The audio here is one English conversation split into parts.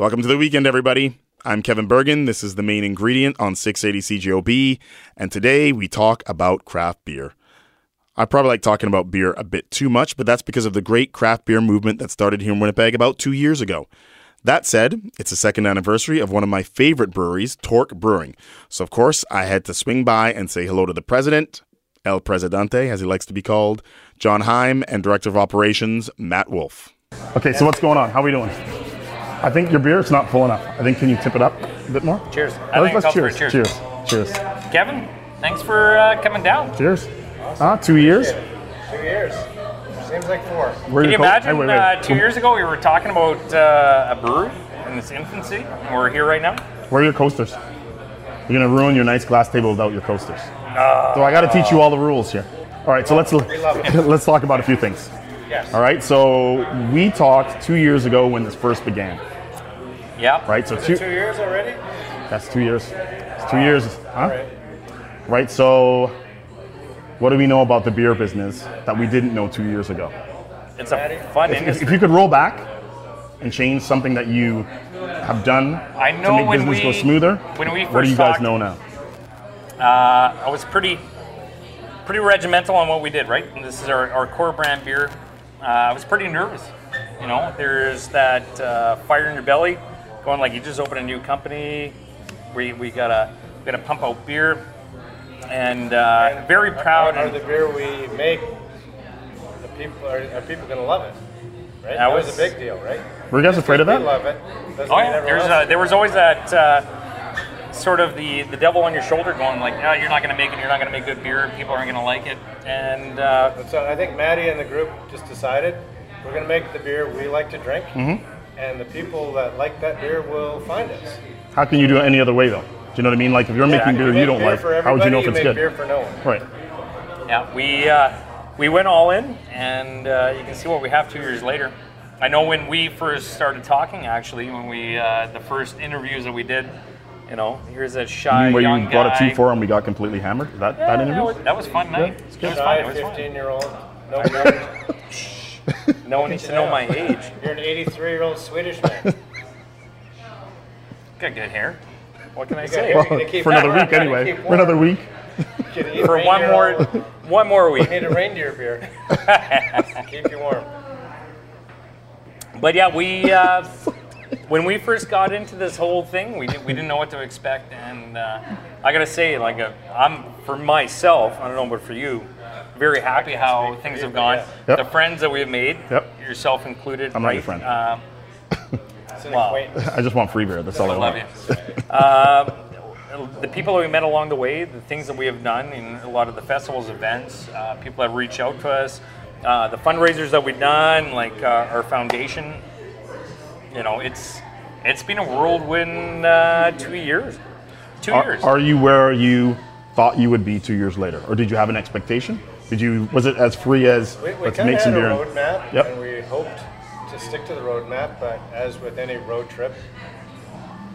Welcome to the weekend, everybody. I'm Kevin Bergen. This is the main ingredient on 680 CJOB, and today we talk about craft beer. I probably like talking about beer a bit too much, but that's because of the great craft beer movement that started here in Winnipeg about two years ago. That said, it's the second anniversary of one of my favorite breweries, Torque Brewing. So, of course, I had to swing by and say hello to the president, El Presidente, as he likes to be called, John Heim, and Director of Operations, Matt Wolf. Okay, so what's going on? How are we doing? I think your beer is not full enough. I think can you tip it up a bit more? Cheers. Let's, I think let's cheers. cheers. cheers. Cheers. Kevin, thanks for uh, coming down. Cheers. Ah, two years. Two years. Seems like four. Where Can you imagine Hey, wait, wait. Uh, two years ago we were talking about uh, a brewery in its infancy, and we're here right now? Where are your coasters? You're gonna ruin your nice glass table without your coasters. so I got to teach you all the rules here. All right, so let's let's talk about a few things. Yes. All right, so we talked two years ago when this first began. Yeah. Right, so two, Two years already? that's two years. It's two years, huh? Right. Right. So, what do we know about the beer business that we didn't know two years ago? It's a fun If, if you could roll back and change something that you have done I to make when business go smoother, when we what do you guys talked- know now? Uh, I was pretty pretty regimental on what we did, right? And this is our, our core brand beer. Uh, I was pretty nervous. You know, there's that uh, fire in your belly going like you just opened a new company. We, we gotta we gotta pump out beer. And uh, very proud. Are and- the beer we make, the people are, are people gonna love it? Right? That That, was, was- a big deal, right? Were you guys afraid of We that? love it. doesn't Oh yeah, there's else uh, there was always that uh, sort of the the devil on your shoulder going like, oh, you're not gonna make it, you're not gonna make good beer, people aren't gonna like it, and uh, so I think Maddie and the group just decided we're gonna make the beer we like to drink, Mm-hmm. And the people that like that beer will find us. How can you do it any other way though? Do you know what I mean? Like if you're making beer you make don't beer like, how would you know if everybody, it's make good? beer for no one. Right. yeah, we uh, we went all in, and uh, you can see what we have two years later. I know when we first started talking, actually, when we uh, the first interviews that we did, you know, here's a shy Where young you brought guy. a two four and we got completely hammered. That Yeah, that that, interview? was, that was fun night. it's It was Shy fun. It was fun. 15 year old, no beer. No one needs to know my age. You're an 83 year old Swedish man. Got good hair. What can I got say? hair. Well, You keep- for another week anyway. warm. For another week. You can For one reindeer more, all- one more week. Need a reindeer beer. Keep you warm. But yeah, we uh, when we first got into this whole thing, we didn't, we didn't know what to expect, and uh, I gotta say, like, uh, I'm for myself, I don't know, but for you, very happy how things have gone. Yep. The friends that we've made, Yep. yourself included. I'm not right? your friend. Um, It's an Wow. I just want free beer. That's all I, I love want. you. Um, the people that we met along the way, the things that we have done in a lot of the festivals, events, uh, people have reached out to us, uh, the fundraisers that we've done, like uh, our foundation. You know, it's it's been a whirlwind uh, two years. Two Are, years. are you where you thought you would be two years later, or did you have an expectation? Did you was it as free as We, we let's kind make of some had a beer? and- roadmap, Yep. and we hoped to stick to the roadmap. But as with any road trip,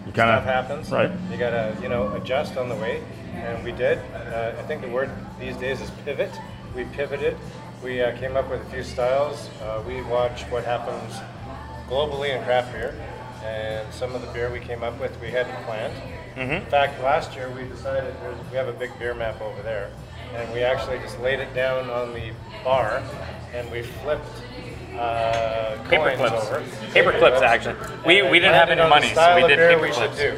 You kind stuff of happens. right. You gotta, you know, adjust on the way, and we did. Uh, I think the word these days is pivot. We pivoted. We uh, came up with a few styles. Uh, we watch what happens globally in craft beer, and some of the beer we came up with we hadn't planned. In fact, last year we decided we have a big beer map over there, and we actually just laid it down on the bar, and we flipped uh, Paper coins clips. over. Paper clips, actually. We- we didn't have any money, so we did paper we clips. should do.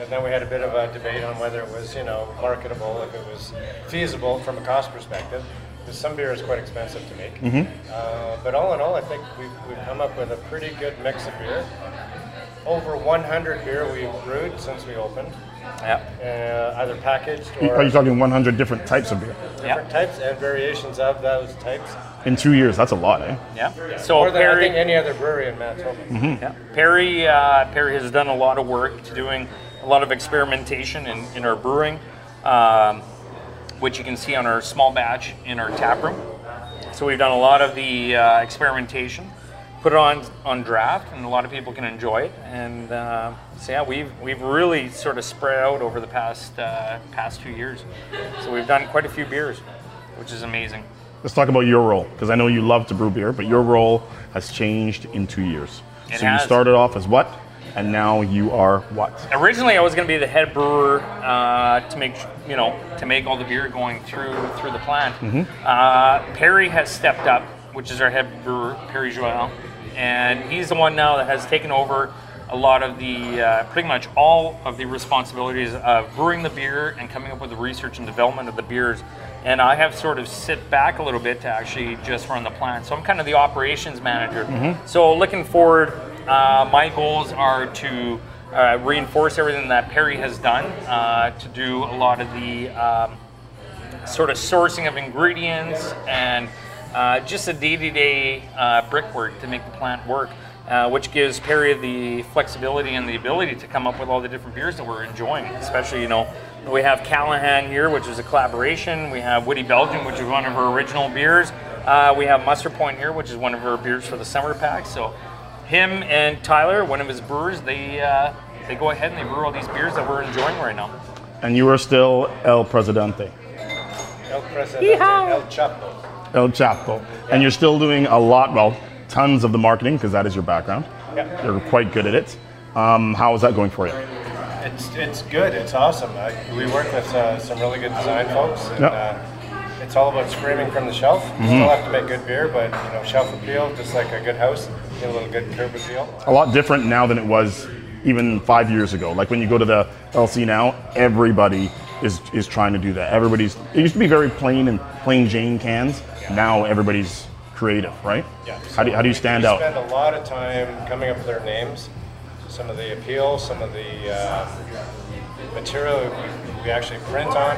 And then we had a bit of a debate on whether it was, you know, marketable, if it was feasible from a cost perspective. Because some beer is quite expensive to make. Mm-hmm. Uh, but all in all, I think we've, we've come up with a pretty good mix of beer. Over 100 beer we've brewed since we opened, yeah. uh, either packaged or Are you talking 100 different types of beer different Yeah. types and variations of those types. in two years? That's a lot, eh? Yeah. So More than I Perry, think any other brewery in Manitoba. Yeah. Perry, uh, Perry has done a lot of work to doing a lot of experimentation in, in our brewing, um, which you can see on our small batch in our tap room. So we've done a lot of the uh, experimentation, put it on on draft, and a lot of people can enjoy it. And uh, so yeah, we've we've really sort of spread out over the past uh, past two years. So we've done quite a few beers, which is amazing. Let's talk about your role, because I know you love to brew beer, but your role has changed in two years. It so you started off as what? and now you are what? Originally, I was going to be the head brewer uh, to make you know to make all the beer going through through the plant. Uh, Perry has stepped up, which is our head brewer, Perry Joel, and he's the one now that has taken over a lot of the uh, pretty much all of the responsibilities of brewing the beer and coming up with the research and development of the beers. And I have sort of sit back a little bit to actually just run the plant. So I'm kind of the operations manager. So looking forward, uh, my goals are to uh, reinforce everything that Perry has done uh, to do a lot of the um, sort of sourcing of ingredients and uh, just the day-to-day uh, brickwork to make the plant work, uh, which gives Perry the flexibility and the ability to come up with all the different beers that we're enjoying. Especially, you know, we have Callahan here, which is a collaboration. We have Witty Belgian, which is one of her original beers. Uh, we have Mustard Point here, which is one of her beers for the summer pack. So, him and Tyler, one of his brewers, they uh, they go ahead and they brew all these beers that we're enjoying right now. And you are still El Presidente, El Presidente, El Chapo. El Chapo, and you're still doing a lot, well, tons of the marketing because that is your background. Yeah. You're quite good at it. Um, how is that going for you? It's, it's good. It's awesome. I, we work with uh, some really good design folks, and Yep. uh, it's all about screaming from the shelf. You Still have to make good beer, but you know, shelf appeal, just like a good house, need a little good curb appeal. a lot different now than it was even five years ago. Like when you go to the LC now, everybody is is trying to do that. Everybody's it used to be very plain and plain Jane cans. Now everybody's creative, right? Yeah. How do you, how do you We- stand we out? spend a lot of time coming up with their names, some of the appeal, some of the uh, material we, we actually print on,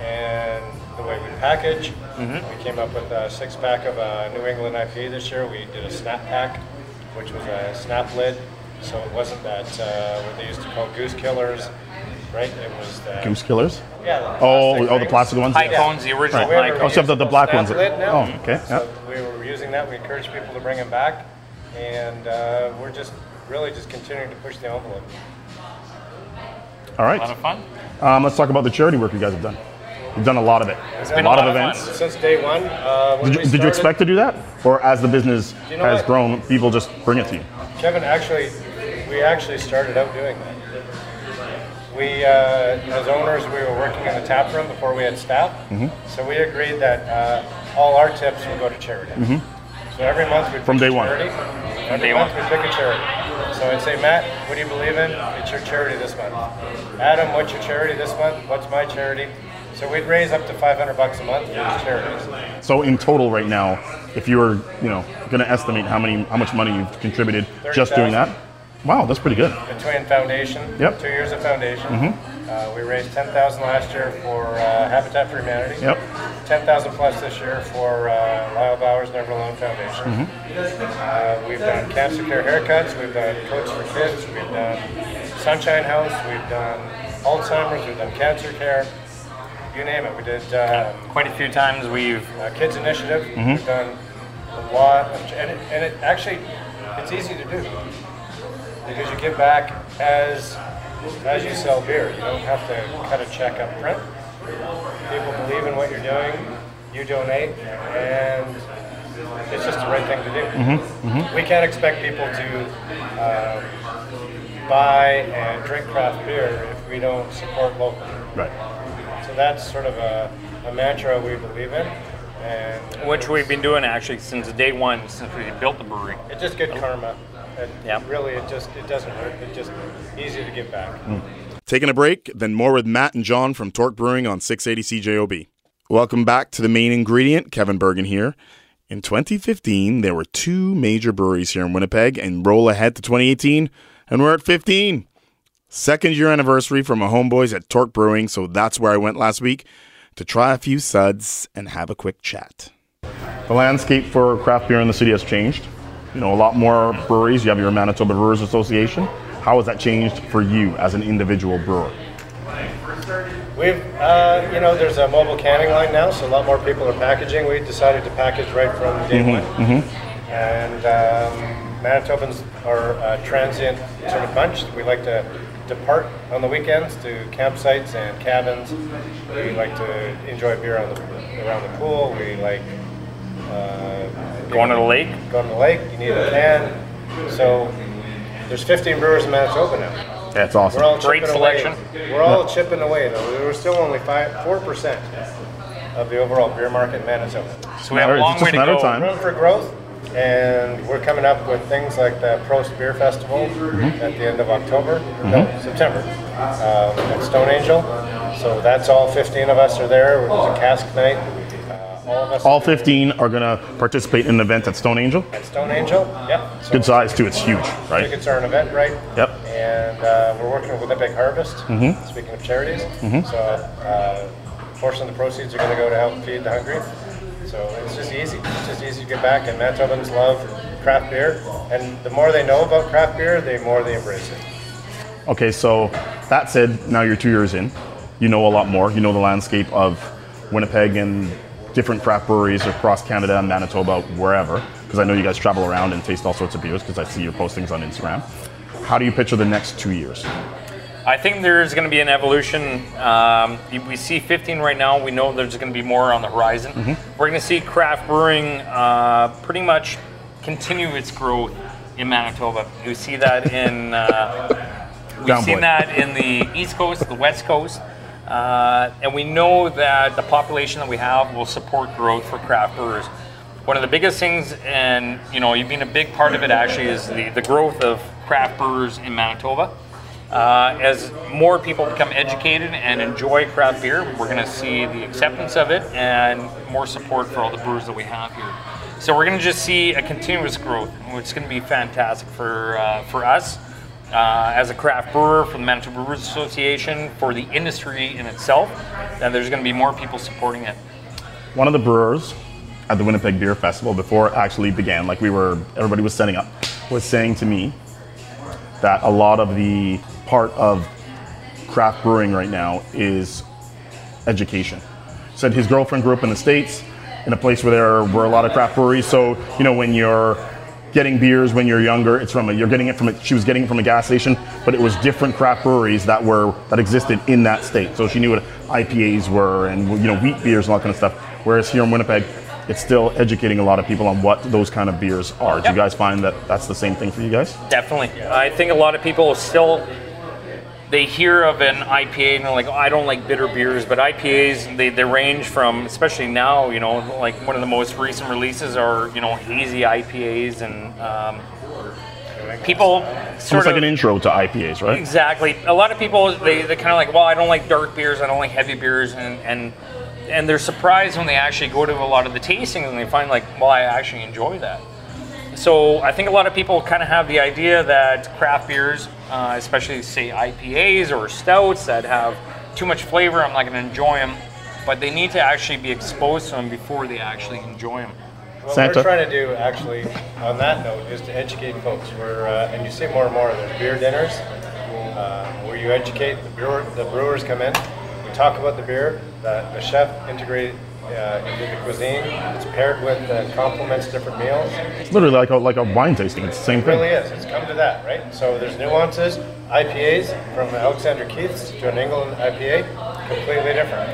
and the way we package. Mm-hmm. We came up with a six pack of a New England IP this year. We did a snap pack, which was a snap lid, so it wasn't that uh, what they used to call goose killers, right? It was the Goose killers? yeah. the Oh, plastic oh, the plastic ones. Hi-Cones, the original We high have Oh, cones. so the, the black ones. now. Oh, okay. So Yeah. We were using that. We encourage people to bring them back, and uh, we're just really just continuing to push the envelope. All right. A lot of fun. Um, let's talk about the charity work you guys have done. You've done a lot of it. It's a been lot a of lot of events. fun. Since day one, uh, when Did you, we did you expect to do that, or as the business You know has what? grown, people just bring it to you? Kevin, actually, we actually started out doing that. We, uh, as owners, we were working in the tap room before we had staff. Mm-hmm. So we agreed that uh, all our tips will go to charity. So every month we'd Mm-hmm. From day a one. charity. Every day month one. we pick a charity. So I'd say, Matt, what do you believe in? It's your charity this month. Adam, what's your charity this month? What's my charity? So we'd raise up to 500 bucks a month for these charities. So in total, right now, if you were, you know, going to estimate how many, how much money you've contributed just doing that, wow, that's pretty good. between foundation, Yep. Two years of foundation. Uh, we raised 10,000 last year for uh, Habitat for Humanity. Yep. 10,000 plus this year for uh, Lyle Bauer's Never Alone Foundation. Mm-hmm. Uh, we've done cancer care haircuts. We've done coats for Kids. We've done Sunshine House. We've done Alzheimer's. We've done cancer care. You name it. We did uh, Quite a few times we've uh, Kids Initiative. Mm-hmm. We've done a lot, of, and, it, and it actually it's easy to do because you give back as as you sell beer. You don't have to cut a check up front. People believe in what you're doing. You donate, and it's just the right thing to do. Mm-hmm, mm-hmm. We can't expect people to uh, buy and drink craft beer if we don't support local. Right. So that's sort of a, a mantra we believe in, and which we've been doing actually since day one, since we built the brewery. It's just good karma. And Yeah. really, it just it doesn't hurt. It's just easy to give back. Mm. Taking a break, then more with Matt and John from Torque Brewing on 680 CJOB. Welcome back to the main ingredient. Kevin Bergen here. In 2015, there were two major breweries here in Winnipeg, and roll ahead to 2018, and we're at 15. Second year anniversary from my homeboys at Torque Brewing, so that's where I went last week to try a few suds and have a quick chat. The landscape for craft beer in the city has changed. You know, a lot more breweries. You have your Manitoba Brewers Association. How has that changed for you as an individual brewer? We've, uh, you know, there's a mobile canning line now, so a lot more people are packaging. We decided to package right from day one. And um, Manitobans are a transient sort of bunch. We like to depart on the weekends to campsites and cabins. We like to enjoy beer on the, around the pool. We like uh, Going to the lake. Going to the lake, you need a can. So there's 15 brewers in Manitoba now. That's We're awesome. all Great selection. Away. We're all chipping away though. We're still only five, four percent of the overall beer market in Manitoba. So we have a long it's way just to a matter go. time. Room for growth, and we're coming up with things like the Prost Beer Festival Mm-hmm. at the end of October, no, September, um, at Stone Angel. So that's all 15 of us are there. There's a cask night. All All 15 are going to participate in an event at Stone Angel. at Stone Angel. Yep. So Good size too. It's huge, right? Tickets are an event, right? Yep. And uh, we're working with Olympic Harvest. Mm-hmm. Speaking of charities, so uh, a portion of the proceeds are going to go to help feed the hungry. So it's just easy. It's just easy to get back. And Matt Manitobans love craft beer, and the more they know about craft beer, the more they embrace it. Okay, so that said, now you're two years in. You know a lot more. You know the landscape of Winnipeg and different craft breweries across Canada, Manitoba, wherever. Because I know you guys travel around and taste all sorts of beers because I see your postings on Instagram. How do you picture the next two years? I think there's going to be an evolution. Um, we see 15 right now. We know there's going to be more on the horizon. We're going to see craft brewing uh, pretty much continue its growth in Manitoba. We see that in uh, we've Down seen boy. that in the East Coast, the West Coast, uh, and we know that the population that we have will support growth for craft brewers. One of the biggest things, and you know, you've been a big part of it actually, is the, the growth of craft brewers in Manitoba. Uh, as more people become educated and enjoy craft beer, we're going to see the acceptance of it and more support for all the brewers that we have here. So we're going to just see a continuous growth, which is going to be fantastic for uh, for us uh, as a craft brewer, for the Manitoba Brewers Association, for the industry in itself, and there's going to be more people supporting it. One of the brewers at the Winnipeg Beer Festival before it actually began, like we were, everybody was setting up, was saying to me that a lot of the part of craft brewing right now is education. Said his girlfriend grew up in the States in a place where there were a lot of craft breweries. So, you know, when you're getting beers when you're younger, it's from a, you're getting it from a, she was getting it from a gas station, but it was different craft breweries that were that existed in that state. So she knew what IPAs were and you know wheat beers and all that kind of stuff. Whereas here in Winnipeg, it's still educating a lot of people on what those kind of beers are. Do you guys find that that's the same thing for you guys? Definitely. I think a lot of people still they hear of an IPA and they're like, oh, I don't like bitter beers, but IPAs they, they range from, especially now, you know, like one of the most recent releases are you know hazy IPAs and um, people sort Almost of like an intro to IPAs, right? Exactly. A lot of people they they kind of like, well, I don't like dark beers, I don't like heavy beers, and and and they're surprised when they actually go to a lot of the tastings and they find like, well, I actually enjoy that. So I think a lot of people kind of have the idea that craft beers, uh, especially say IPAs or stouts that have too much flavor, I'm not going to enjoy them. But they need to actually be exposed to them before they actually enjoy them. What Santa? we're trying to do, actually, on that note, is to educate folks. We're, uh, and you see more and more. There's beer dinners uh, where you educate the brewer. The brewers come in. We talk about the beer. The, the chef integrate uh, into the cuisine. It's paired with and complements different meals. It's literally like a, like a wine tasting. It's the same thing. It really thing. is. It's come to that, right? So there's nuances. IPAs from Alexander Keith's to a New England IPA, completely different.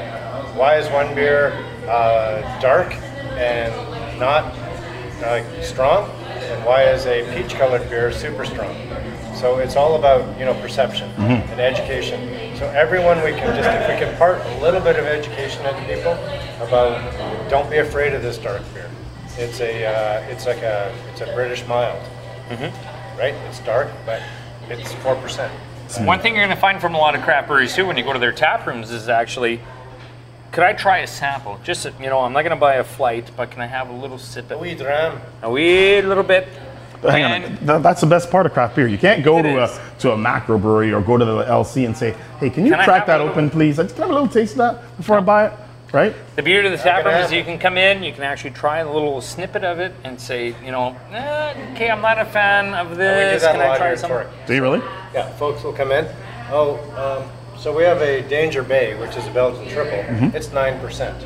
Why is one beer uh, dark and not uh, strong, and why is a peach-colored beer super strong? So it's all about you know perception and education. So everyone we can just if we can part a little bit of education into people about don't be afraid of this dark beer. It's a uh, it's like a it's a British mild, right? It's dark, but it's four percent. One thing you're going to find from a lot of craft breweries too, when you go to their tap rooms, is actually, could I try a sample? Just you know, I'm not going to buy a flight, but can I have a little sip of a wee dram. a wee little bit? But hang on, th- that's the best part of craft beer. You can't go It to a to a macro brewery or go to the LC and say, "Hey, can you Can I crack have that a open, please? I just can I have a little taste of that before I buy it." Right? The beauty of the tap room is you can come in, you can actually try a little snippet of it and say, you know, eh, okay, I'm not a fan of we do this. that Can a I lot try here at some? Torque. Do you really? Yeah, folks will come in. Oh, um, so we have a Danger Bay, which is a Belgian triple. Mm-hmm. It's nine percent.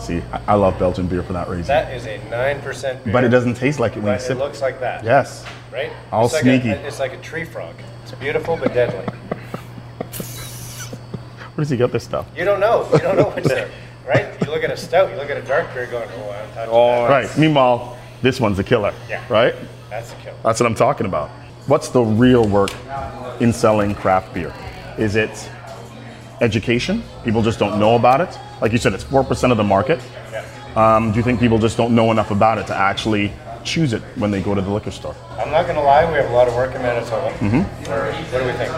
See, I, I love Belgian beer for that reason. That is a nine percent beer. but it doesn't taste like it when you But it looks like that. yes. Right. All it's like sneaky. A, it's like a tree frog. It's beautiful but deadly. Where does he get this stuff? You don't know. You don't know what's there. Right? You look at a stout. You look at a dark beer, going, "Oh, I'm touching Oh, that." Right. Meanwhile, this one's a killer. Yeah. Right. That's a killer. That's what I'm talking about. what's the real work in selling craft beer? Is it education? People just don't know about it. Like you said, it's four percent of the market. Um, do you think people just don't know enough about it to actually choose it when they go to the liquor store? I'm not going to lie, we have a lot of work in Manitoba. Mm-hmm. We're, what do we think?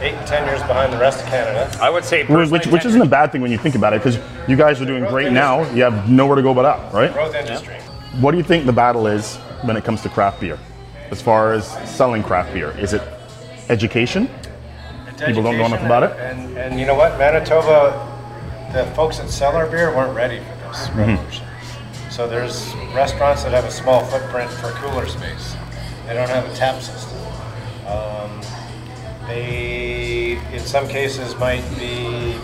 Eight and ten years behind the rest of Canada. I would say Which, which, which isn't a bad thing when you think about it, because you guys are doing great now. You have nowhere to go but up, right? Growth industry. What do you think the battle is when it comes to craft beer? As far as selling craft beer, is it education? People don't know enough about it? And, and you know what? Manitoba, the folks that sell our beer weren't ready for this Mm-hmm. So there's restaurants that have a small footprint for cooler space. They don't have a tap system. Um, they, in some cases, might be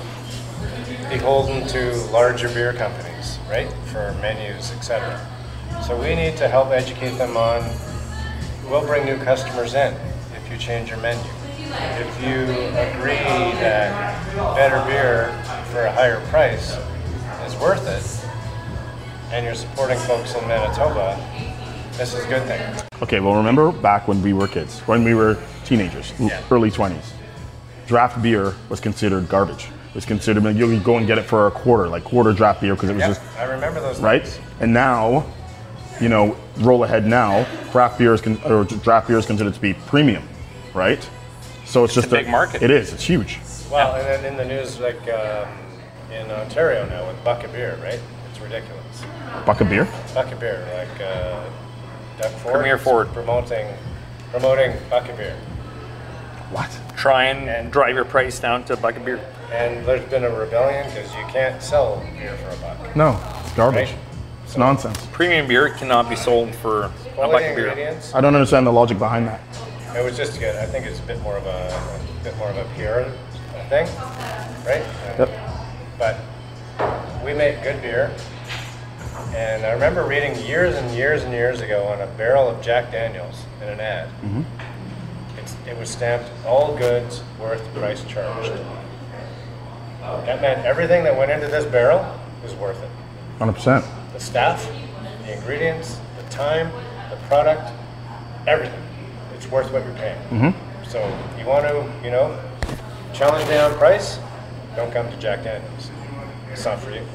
beholden to larger beer companies, right, for menus, etc. So we need to help educate them on. We'll bring new customers in if you change your menu. If you agree that better beer for a higher price is worth it, and you're supporting folks in Manitoba, this is a good thing. Okay, well, remember back when we were kids, when we were teenagers, Yeah. early 20s, draft beer was considered garbage. It was considered, like, you go and get it for a quarter, like quarter draft beer, because it was Yeah, just, I remember those. right? days. And now, you know, roll ahead now, craft beer is, con- or draft beer is considered to be premium, right? So it's, just a big market. It is, it's huge. Well, and then in the news, like um, in Ontario now with Buck-a-Beer, right? It's ridiculous. Buck of beer? Buck-a-Beer, like uh, Doug Ford. Premier Ford. promoting promoting Buck-a-Beer, What? try and drive your price down to a bucket beer. and there's been a rebellion because you can't sell beer for a buck. No, it's garbage. Right. It's nonsense. Premium beer cannot be sold for a Quality bucket beer. I don't understand the logic behind that. It was just good. I think it's a bit more of a, a bit more of a pure thing, right? Yep. But we make good beer. And I remember reading years and years and years ago on a barrel of Jack Daniels in an ad. Mm-hmm. It's, it was stamped all goods worth price charged. That meant everything that went into this barrel was worth it. 100%. The staff, the ingredients, the time, the product, everything. It's worth what you're paying. Mm-hmm. So you want to, you know, challenge me on price? Don't come to Jack Daniels. It's not for you.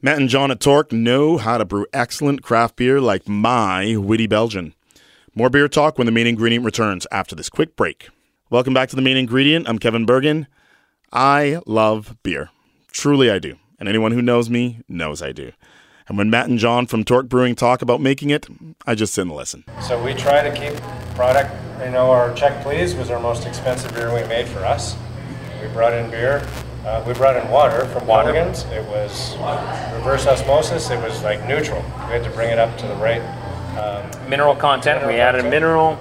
Matt and John at Torque know how to brew excellent craft beer like my Witty Belgian. More beer talk when the main ingredient returns after this quick break. Welcome back to the main ingredient. I'm Kevin Bergen. I love beer. Truly, I do. And anyone who knows me knows I do. And when Matt and John from Torque Brewing talk about making it, I just sit and listen. So we try to keep product, you know, our Check Please was our most expensive beer we made for us. We brought in beer. Uh, we brought in water from Water. Mulligan's. It was reverse osmosis. It was like neutral. We had to bring it up to the right. Um, Mineral content. We Mineral added content. mineral.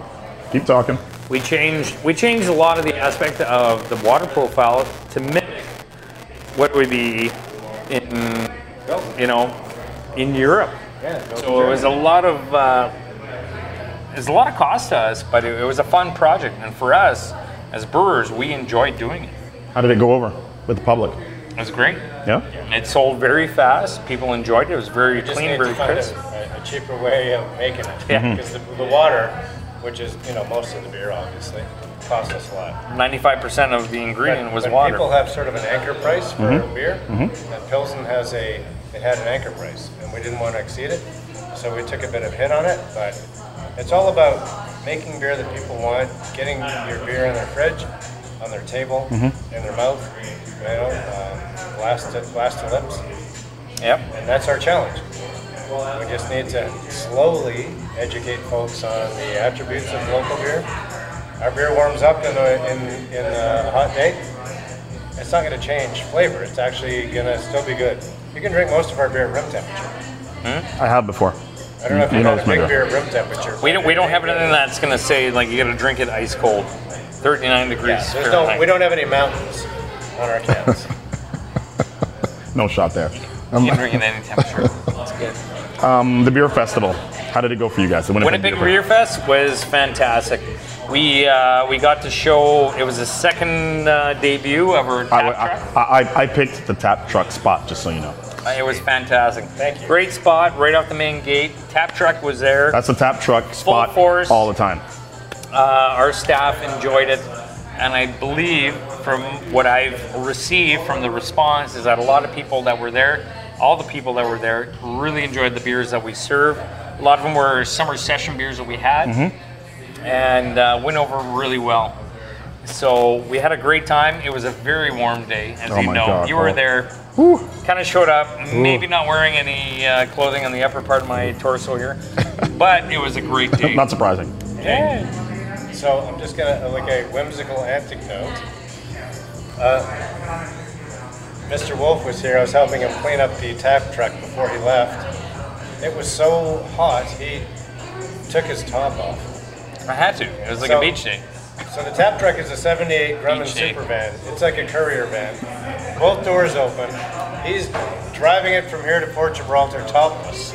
Keep talking. We changed. We changed a lot of the aspect of the water profile to mimic what would be in, you know, in Europe. yeah, go So it was a lot of uh, it was a lot of cost to us, but it, it was a fun project, and for us as brewers, we enjoyed doing it. How did it go over with the public? It was great. Yeah? And it sold very fast. People enjoyed it. It was very We clean, very crisp. a, a cheaper way of making it. Yeah. Because the, the water, which is you know most of the beer, obviously, cost us a lot. Ninety-five percent of the ingredient But- was but water. People have sort of an anchor price for Mm-hmm. beer, and Pilsen has a it had an anchor price, and we didn't want to exceed it, so we took a bit of hit on it. But it's all about making beer that people want, getting your beer in their fridge, on their table, Mm-hmm. in their mouth, you know, um, glass to to lips, Yep. and that's our challenge. We just need to slowly educate folks on the attributes of local beer. Our beer warms up in a, in, in a hot day. It's not going to change flavor. It's actually going to still be good. You can drink most of our beer at room temperature. I have before. I don't know if You you know had a it's my beer. beer at room temperature. We don't. We don't have anything that's gonna say like you gotta drink it ice cold, thirty-nine degrees Yeah, there's no, we don't have any mountains on our cans. No shot there. You can drink it any temperature. That's good. Um, the beer festival. How did it go for you guys? The Winnipeg Beer Fest was fantastic. We uh, we got to show. It was the second uh, debut of our I, tap truck. I, I, I picked the tap truck spot, just so you know. Uh, It was fantastic. Thank you. Great spot right off the main gate. Tap truck was there. That's the tap truck spot force. all the time. Uh, our staff enjoyed it, and I believe from what I've received from the response is that a lot of people that were there, all the people that were there, really enjoyed the beers that we served. A lot of them were summer session beers that we had, and uh, went over really well. So we had a great time. It was a very warm day, as Oh you know. God, you were oh. there. Kind of showed up, maybe not wearing any uh, clothing on the upper part of my torso here, but it was a great day. Not surprising. Yeah. So I'm just gonna like a whimsical anecdote. Uh, Mr. Wolf was here. I was helping him clean up the tap truck before he left. It was so hot he took his top off. I had to. It was like So- a beach day. So the tap truck is a 78 Grumman Beach day. super van. It's like a courier van. Both doors open. He's driving it from here to Fort Gibraltar topless.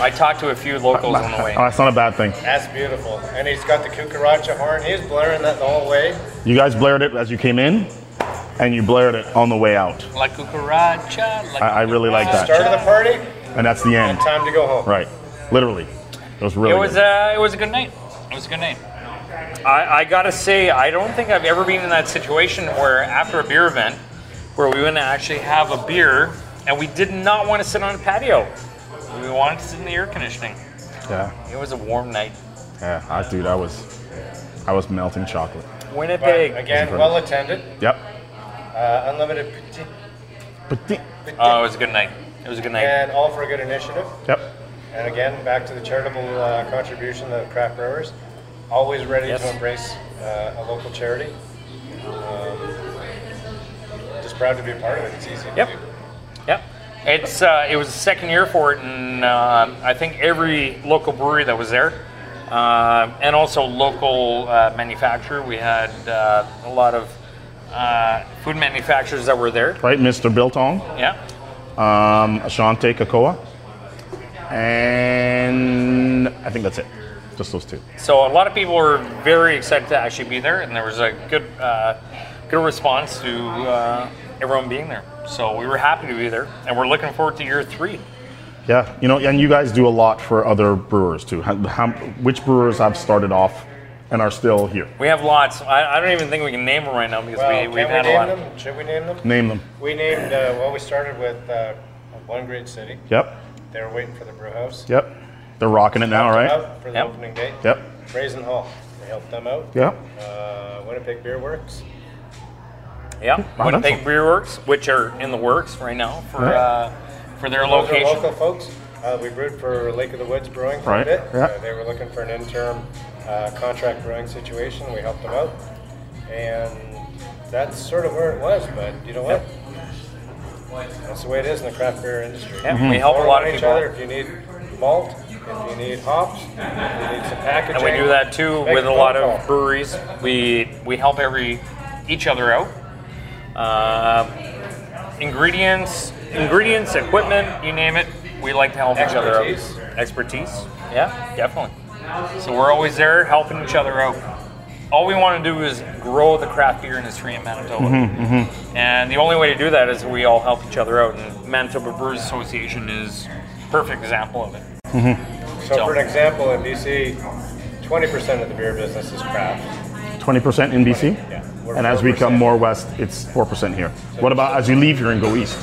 I talked to a few locals on the way. Oh, that's not a bad thing. That's beautiful. And he's got the cucaracha horn. He's blaring that the whole way. You guys blared it as you came in, and you blared it on the way out. La cucaracha. La I- I really like that. Start of the party And that's the end. and time to go home. Right. Literally. It was really It was good. uh, it was a good night. It was a good night. I, I gotta say, I don't think I've ever been in that situation where after a beer event, where we went to actually have a beer, and we did not want to sit on a patio. We wanted to sit in the air conditioning. yeah. It was a warm night. Yeah. I, dude, I was, I was melting chocolate. But Winnipeg. again, well attended. Yep. Uh, unlimited petit, But petit, Oh, it was a good night. It was a good night. and all for a good initiative. yep. And again, back to the charitable uh, contribution of craft brewers. Always ready Yes. to embrace uh, a local charity. Um, just proud to be a part of it. It's easy to Yep. do. Yep. It's uh, it was the second year for it, and uh, I think every local brewery that was there, uh, and also local uh, manufacturer. We had uh, a lot of uh, food manufacturers that were there. Right. Mr. Biltong, Yeah. um, Ashante Kakoa, and I think that's it. Just those two. So a lot of people were very excited to actually be there, and there was a good uh, good response to uh, everyone being there. So we were happy to be there, and we're looking forward to year three. Yeah, you know, and you guys do a lot for other brewers too. How, how, which brewers have started off and are still here? We have lots. I, I don't even think we can name them right now because Well, we we've we had a name lot. them? Should we name them? Name them. We named, uh, well, we started with uh, One Great City. Yep, They were waiting for the brew house. yep. They're rocking it now, right? Out for the Yep. opening day. Yep, Brazen Hall. We helped them out. yep. Uh, Winnipeg Beer Works. Yeah, Wow, Winnipeg that's- Beer Works, which are in the works right now for Right. uh, for their Those are location. local folks. Uh, we brewed for Lake of the Woods Brewing for Right, a bit. yeah. Uh, they were looking for an interim uh, contract brewing situation. We helped them out. And that's sort of where it was. But you know what? That's the way it is in the craft beer industry. Yeah, we help a lot of each people. other. If you need malt, if you need hops, if you need some packaging. And we do that too with a phone lot call. of breweries. We we help every each other out. Uh, ingredients, ingredients, equipment, you name it. We like to help each other out. Expertise. Yeah, definitely. So we're always there helping each other out. All we want to do is grow the craft beer industry in Manitoba. Mm-hmm, mm-hmm. And the only way to do that is we all help each other out. And Manitoba Brewers Association is a perfect example of it. Mm-hmm. So, for an example, in BC, 20% of the beer business is craft. 20% in BC? Yeah. We're And as we come more west, it's 4% here. What about as you leave here and go east?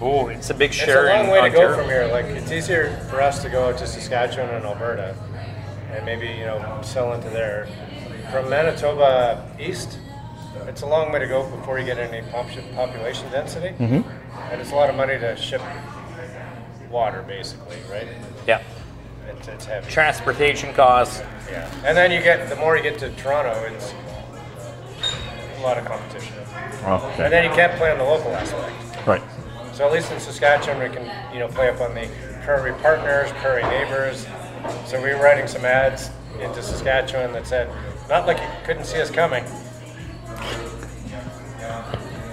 Oh, it's a big It's share a long in way to go from here. Like it's easier for us to go to Saskatchewan and Alberta, and maybe you know sell into there. From Manitoba east, it's a long way to go before you get any pop- population density, Mm-hmm. and it's a lot of money to ship water, basically, right? Yeah. It's, it's heavy. Transportation costs. Yeah, and then you get the more you get to Toronto, it's a lot of competition, and then you can't play on the local aspect. Right. So at least in Saskatchewan, we can you know play up on the prairie partners, prairie neighbors. So we were writing some ads into Saskatchewan that said, "Not like you couldn't see us coming."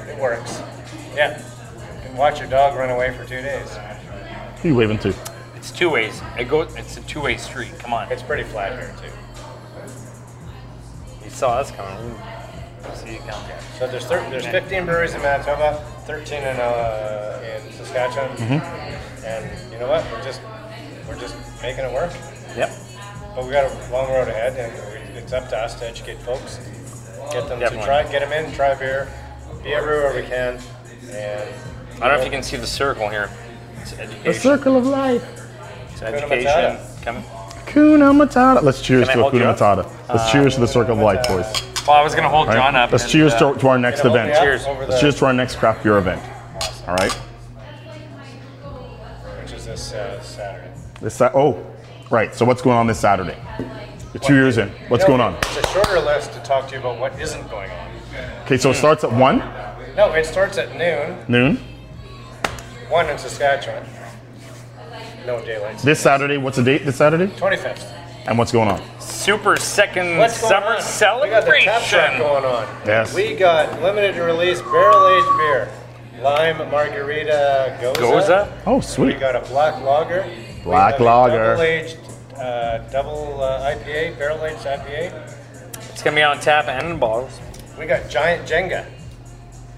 It works. Yeah, you can watch your dog run away for two days. Who you waving to? It's two ways. It goes. It's a two-way street. Come on. It's pretty flat here too. You saw us coming. You see you come. So there's thir- there's 15 breweries in Manitoba, 13 in uh, in Saskatchewan, and you know what? We're just we're just making it work. Yep. but we got a long road ahead, and it's up to us to educate folks, get them Definitely. to try, get them in, try beer, be everywhere we can, and I don't know if you can see the circle here. It's education. The circle of life. It's education. Matata. Come. Kuna Matata. Let's cheers to hold you Kuna? Matata. Let's cheers to the circle of life, boys. Well, I was gonna hold All right? John up. Let's and, cheers uh, to, to our next event. Cheers. Let's the- cheers to our next craft beer event. All right. which is this uh, Saturday. This Sa- oh, right. So what's going on this Saturday? You're two years in. What's going on? It's a shorter list to talk to you about what isn't going on. Okay, so it starts at one No, it starts at noon, noon. one in Saskatchewan. No daylight. This Saturday. What's the date? This Saturday. 25th. And what's going on? Super second What's going summer on? We got the tap truck celebration. going on. Yes. We got limited release barrel aged beer, lime margarita gose. Gose. Oh, sweet. We sweet. got a black lager. Black lager. Double aged, uh, double uh, IPA, barrel aged IPA. It's gonna be on tap and in bottles. We got giant Jenga.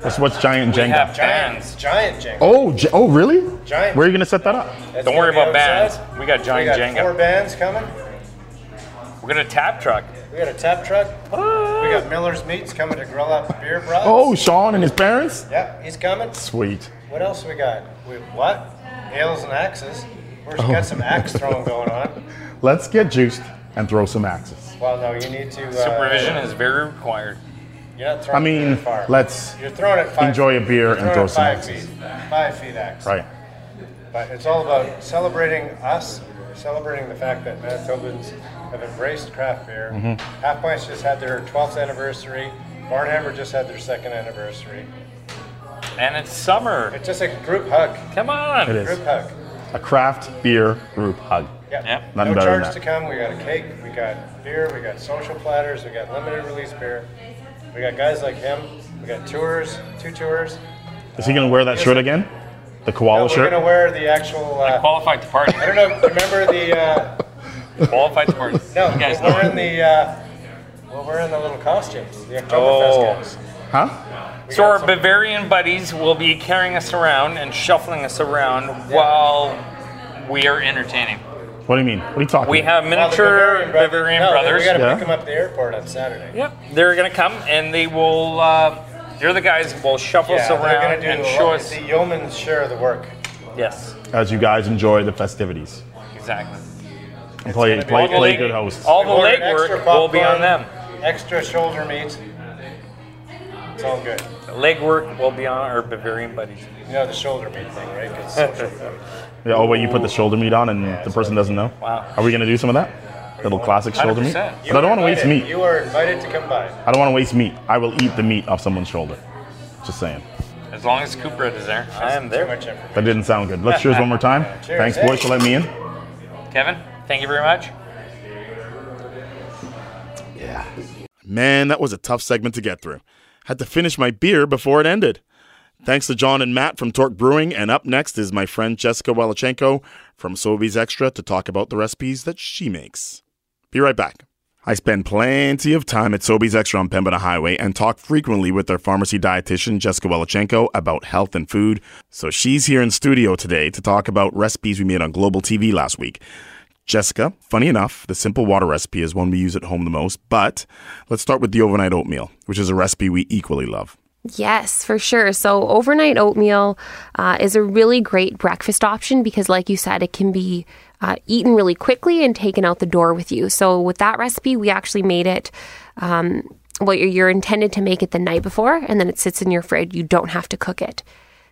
What's what's giant We Jenga? have bands. giant Jenga. Oh, J- oh, really? Giant. Where are you gonna set that up? That's Don't worry about bands. We got We giant Jenga. four bands coming. We're gonna tap truck. We got a tap truck. We got Miller's Meats coming to grill up beer broths. Oh, Sean and his parents. Yeah, he's coming. Sweet. What else we got? We what? Ales and axes. We've Oh. got some axe throwing going on. Let's get juiced and throw some axes. Well, no, you need to. Uh, Supervision is very required. You're not I throwing mean, it far. let's You're throwing it five. enjoy a beer and throw it some five axes. feet. Five feet axe. right. But it's all about celebrating us, celebrating the fact that Manitobans have embraced craft beer. Mm-hmm. Half Pints just had their 12th anniversary. Barnhammer just had their second anniversary. And it's summer. It's just a group hug. Come on. It is Group hug. A craft beer group hug. Yeah. Yeah. Nothing no better than charge that. to come. We got a cake. We got beer. We got social platters. We got limited release beer. We got guys like him. We got tours. Two tours. Is he gonna wear that shirt again? The koala No, we're shirt. gonna wear the actual. Uh, Qualified to party. I don't know. Remember the? Uh, Qualified to party. no, You guys we're know. wearing the. Uh, well, we're in the little costumes. The Oktoberfest Oh. guys. Huh? So our Bavarian buddies will be carrying us around and shuffling us around while we are entertaining. What do you mean? What are you talking? We have Well, the miniature Bavarian, no, brothers. We got to Yeah. pick them up at the airport on Saturday. Yep, they're gonna come and they will. Uh, they're the guys who will shuffle Yeah, us they're gonna around do and the, show us. the yeoman's share of the work. Yes, as you guys enjoy the festivities exactly. and play play, all the play leg- good hosts. All the We ordered extra legwork will be on popcorn, them. Extra shoulder meat. It's all good. Legwork will be on our Bavarian buddies. You know the shoulder meat thing, right? 'Cause social food. Yeah, oh, wait, you put the shoulder meat on and the person doesn't know? Wow. Are we going to do some of that? Little classic shoulder meat? 100%. But I don't want to waste meat. You are invited to come by. I don't want to waste meat. I will eat the meat off someone's shoulder. Just saying. As long as Cooper is there, I am Too there. much information. That didn't sound good. Let's cheers one more time. Cheers. Thanks, boys, for letting me in. Kevin, thank you very much. Yeah. Man, that was a tough segment to get through. Had to finish my beer before it ended. Thanks to John and Matt from Torque Brewing, and up next is my friend Jessica Wellichenko from Sobeys Extra to talk about the recipes that she makes. Be right back. I spend plenty of time at Sobeys Extra on Pembina Highway and talk frequently with their pharmacy dietitian, Jessica Wellichenko, about health and food. So she's here in studio today to talk about recipes we made on Global TV last week. Jessica, funny enough, the simple water recipe is one we use at home the most, but let's start with the overnight oatmeal, which is a recipe we equally love. Yes, for sure. So, overnight oatmeal uh, is a really great breakfast option because, like you said, it can be uh, eaten really quickly and taken out the door with you. So, with that recipe, we actually made it. Um, well, you're, intended to make it the night before, and then it sits in your fridge. You don't have to cook it.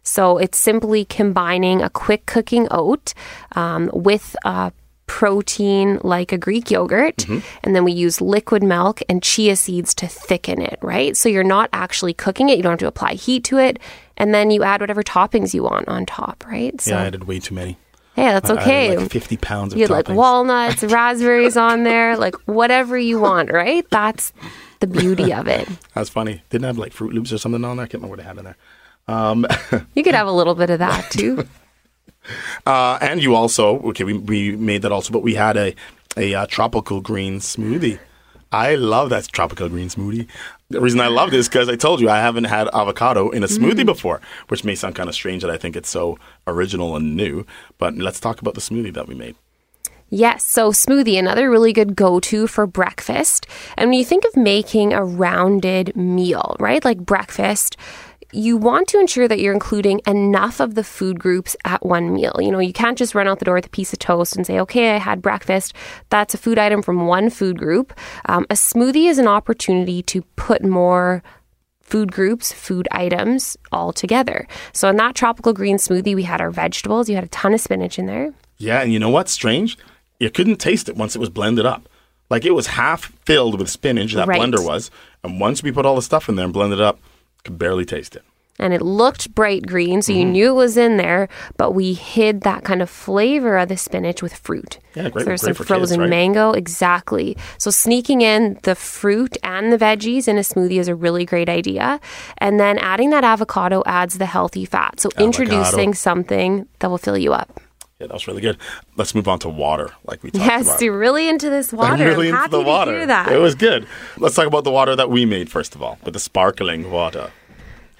So, it's simply combining a quick cooking oat um, with uh, protein like a Greek yogurt, and then we use liquid milk and chia seeds to thicken it, right? So you're not actually cooking it, you don't have to apply heat to it, and then you add whatever toppings you want on top, right? So Yeah, I added way too many. yeah, that's okay. like 50 pounds of you had like walnuts, raspberries on there, like whatever you want, right? That's the beauty of it. That's funny. Didn't I have like Froot Loops or something on there? I can't remember what I had in there. Um, You could have a little bit of that too. Uh, and you also, okay, we, we made that also, but we had a, a uh, tropical green smoothie. I love that tropical green smoothie. The reason I love this because I told you I haven't had avocado in a smoothie before, which may sound kind of strange that I think it's so original and new. But let's talk about the smoothie that we made. Yes, so smoothie, another really good go to for breakfast. And when you think of making a rounded meal, right, like breakfast, you want to ensure that you're including enough of the food groups at one meal. You know, you can't just run out the door with a piece of toast and say, okay, I had breakfast. That's a food item from one food group. Um, a smoothie is an opportunity to put more food groups, food items all together. So in that tropical green smoothie, we had our vegetables. You had a ton of spinach in there. Yeah, and you know what's strange? You couldn't taste it once it was blended up. Like it was half filled with spinach, that Right. blender was. And once we put all the stuff in there and blended it up, could barely taste it. and it looked bright green, so you Mm-hmm. knew it was in there, but we hid that kind of flavor of the spinach with fruit. Yeah, great- So there's great some for kids, frozen right? mango, exactly. So sneaking in the fruit and the veggies in a smoothie is a really great idea. And then adding that avocado adds the healthy fat. So introducing something that will fill you up. Yeah, that was really good. Let's move on to water, like we talked Yes, about. you're really into this water. I'm really I'm into happy the water. to hear that. It was good. Let's talk about the water that we made first of all, with the sparkling water.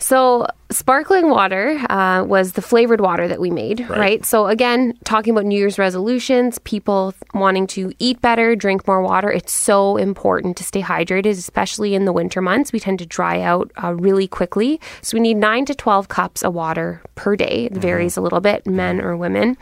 So, sparkling water uh, was the flavored water that we made, right. So, again, talking about New Year's resolutions, people wanting to eat better, drink more water. It's so important to stay hydrated, especially in the winter months. We tend to dry out uh, really quickly. So, we need 9 to 12 cups of water per day. It varies a little bit, men or women.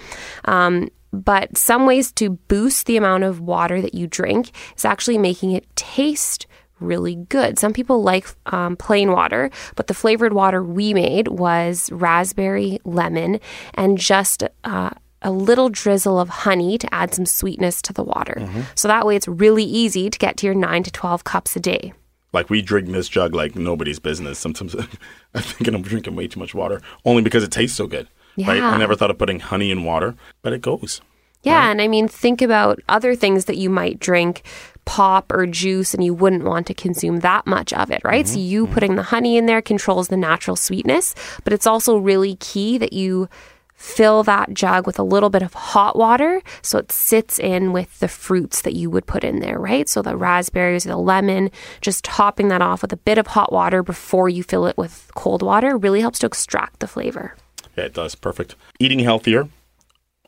Um, but some ways to boost the amount of water that you drink is actually making it taste really good. Some people like um, plain water, but the flavored water we made was raspberry, lemon, and just uh, a little drizzle of honey to add some sweetness to the water. So that way it's really easy to get to your 9 to 12 cups a day. Like we drink this jug like nobody's business. Sometimes I'm thinking I'm drinking way too much water, only because it tastes so good. Right? Yeah. I never thought of putting honey in water, but it goes. Yeah, and I mean, think about other things that you might drink, pop or juice, and you wouldn't want to consume that much of it, right? So, mm-hmm. you mm-hmm. putting the honey in there controls the natural sweetness, but it's also really key that you fill that jug with a little bit of hot water so it sits in with the fruits that you would put in there, right? So, the raspberries, the lemon, just topping that off with a bit of hot water before you fill it with cold water really helps to extract the flavor. Yeah, it does. Perfect. Eating healthier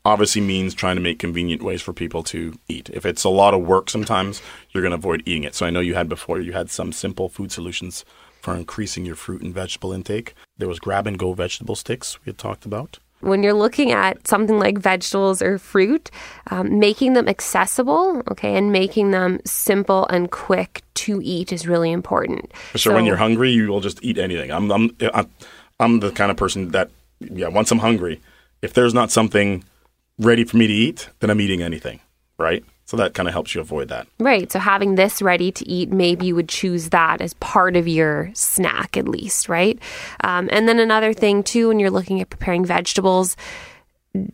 obviously means trying to make convenient ways for people to eat. If it's a lot of work sometimes, you're going to avoid eating it. So I know you had before, you had some simple food solutions for increasing your fruit and vegetable intake. There was grab and go vegetable sticks we had talked about. when you're looking at something like vegetables or fruit, um, making them accessible, okay, and making them simple and quick to eat is really important. For So, when you're hungry, you will just eat anything. I'm, I'm, I'm, I'm the kind of person that, yeah, once I'm hungry, if there's not something ready for me to eat, then I'm eating anything, right? So that kind of helps you avoid that. Right. So having this ready to eat, maybe you would choose that as part of your snack at least, right? Um, and then another thing too, when you're looking at preparing vegetables,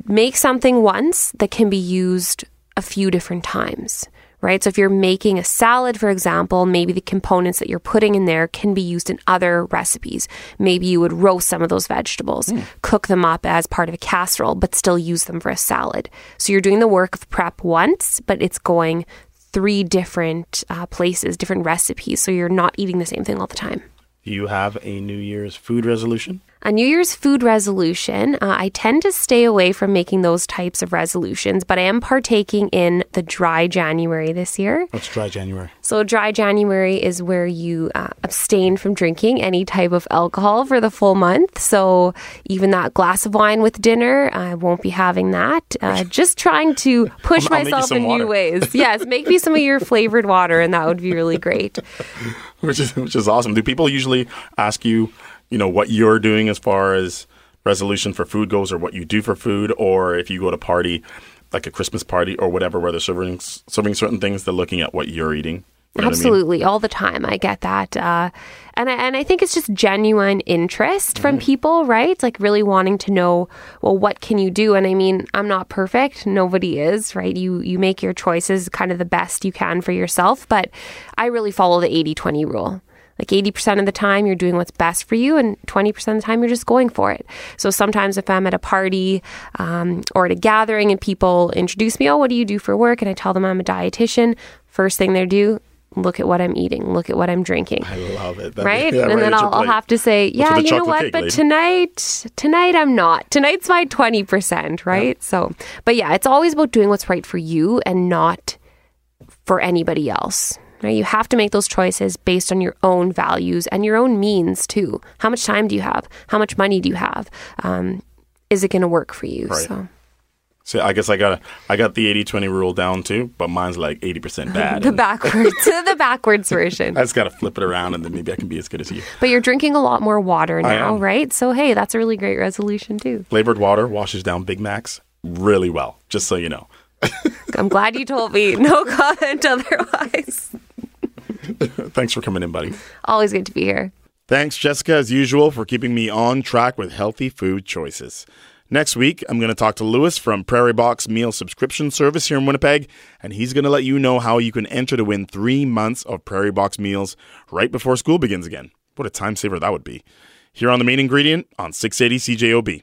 make something once that can be used a few different times. Right. So if you're making a salad, for example, maybe the components that you're putting in there can be used in other recipes. Maybe you would roast some of those vegetables, cook them up as part of a casserole, but still use them for a salad. So you're doing the work of prep once, but it's going three different uh, places, different recipes. So you're not eating the same thing all the time. Do you have a New Year's food resolution? A New Year's food resolution, uh, I tend to stay away from making those types of resolutions, but I am partaking in the dry January this year. Let's try January. So, dry January is where you uh, abstain from drinking any type of alcohol for the full month. So, even that glass of wine with dinner, I won't be having that. Uh, just trying to push I'll make you myself in water. new ways. Yes, make me some of your flavored water, and that would be really great. which is which is awesome. Do people usually ask you, you know, what you're doing as far as resolution for food goes, or what you do for food, or if you go to party, like a Christmas party or whatever, where they're serving serving certain things, they're looking at what you're eating. You know what I mean? Absolutely, all the time. I get that, uh, and I, and I think it's just genuine interest from people, right? It's like really wanting to know, well, what can you do? And I mean, I'm not perfect. Nobody is, right? You you make your choices kind of the best you can for yourself, but I really follow the 80-20 rule. Like 80% of the time, you're doing what's best for you, and 20% of the time, you're just going for it. So sometimes, if I'm at a party um, or at a gathering and people introduce me, oh, what do you do for work? And I tell them I'm a dietitian, first thing they do, look at what I'm eating, look at what I'm drinking. I love it. That- right? yeah, and then I'll, I'll have to say, yeah, you know what? cake, but lady." tonight, tonight I'm not. Tonight's my 20%, right? So, but yeah, it's always about doing what's right for you and not for anybody else. Right? You have to make those choices based on your own values and your own means too. How much time do you have? How much money do you have? Um, is it going to work for you? Right. So So I guess I got I got the 80-20 rule down too, but mine's like 80% bad. the backwards, the backwards version. I just got to flip it around and then maybe I can be as good as you. But you're drinking a lot more water now, right? So hey, that's a really great resolution too. Flavored water washes down Big Macs really well, just so you know. I'm glad you told me. No comment otherwise. Thanks for coming in, buddy. Always good to be here. Thanks, Jessica, as usual, for keeping me on track with healthy food choices. Next week, I'm going to talk to Lewis from Prairie Box Meal Subscription Service here in Winnipeg, and he's going to let you know how you can enter to win three months of Prairie Box meals right before school begins again. What a time saver that would be. Here on The Main Ingredient on 680 CJOB.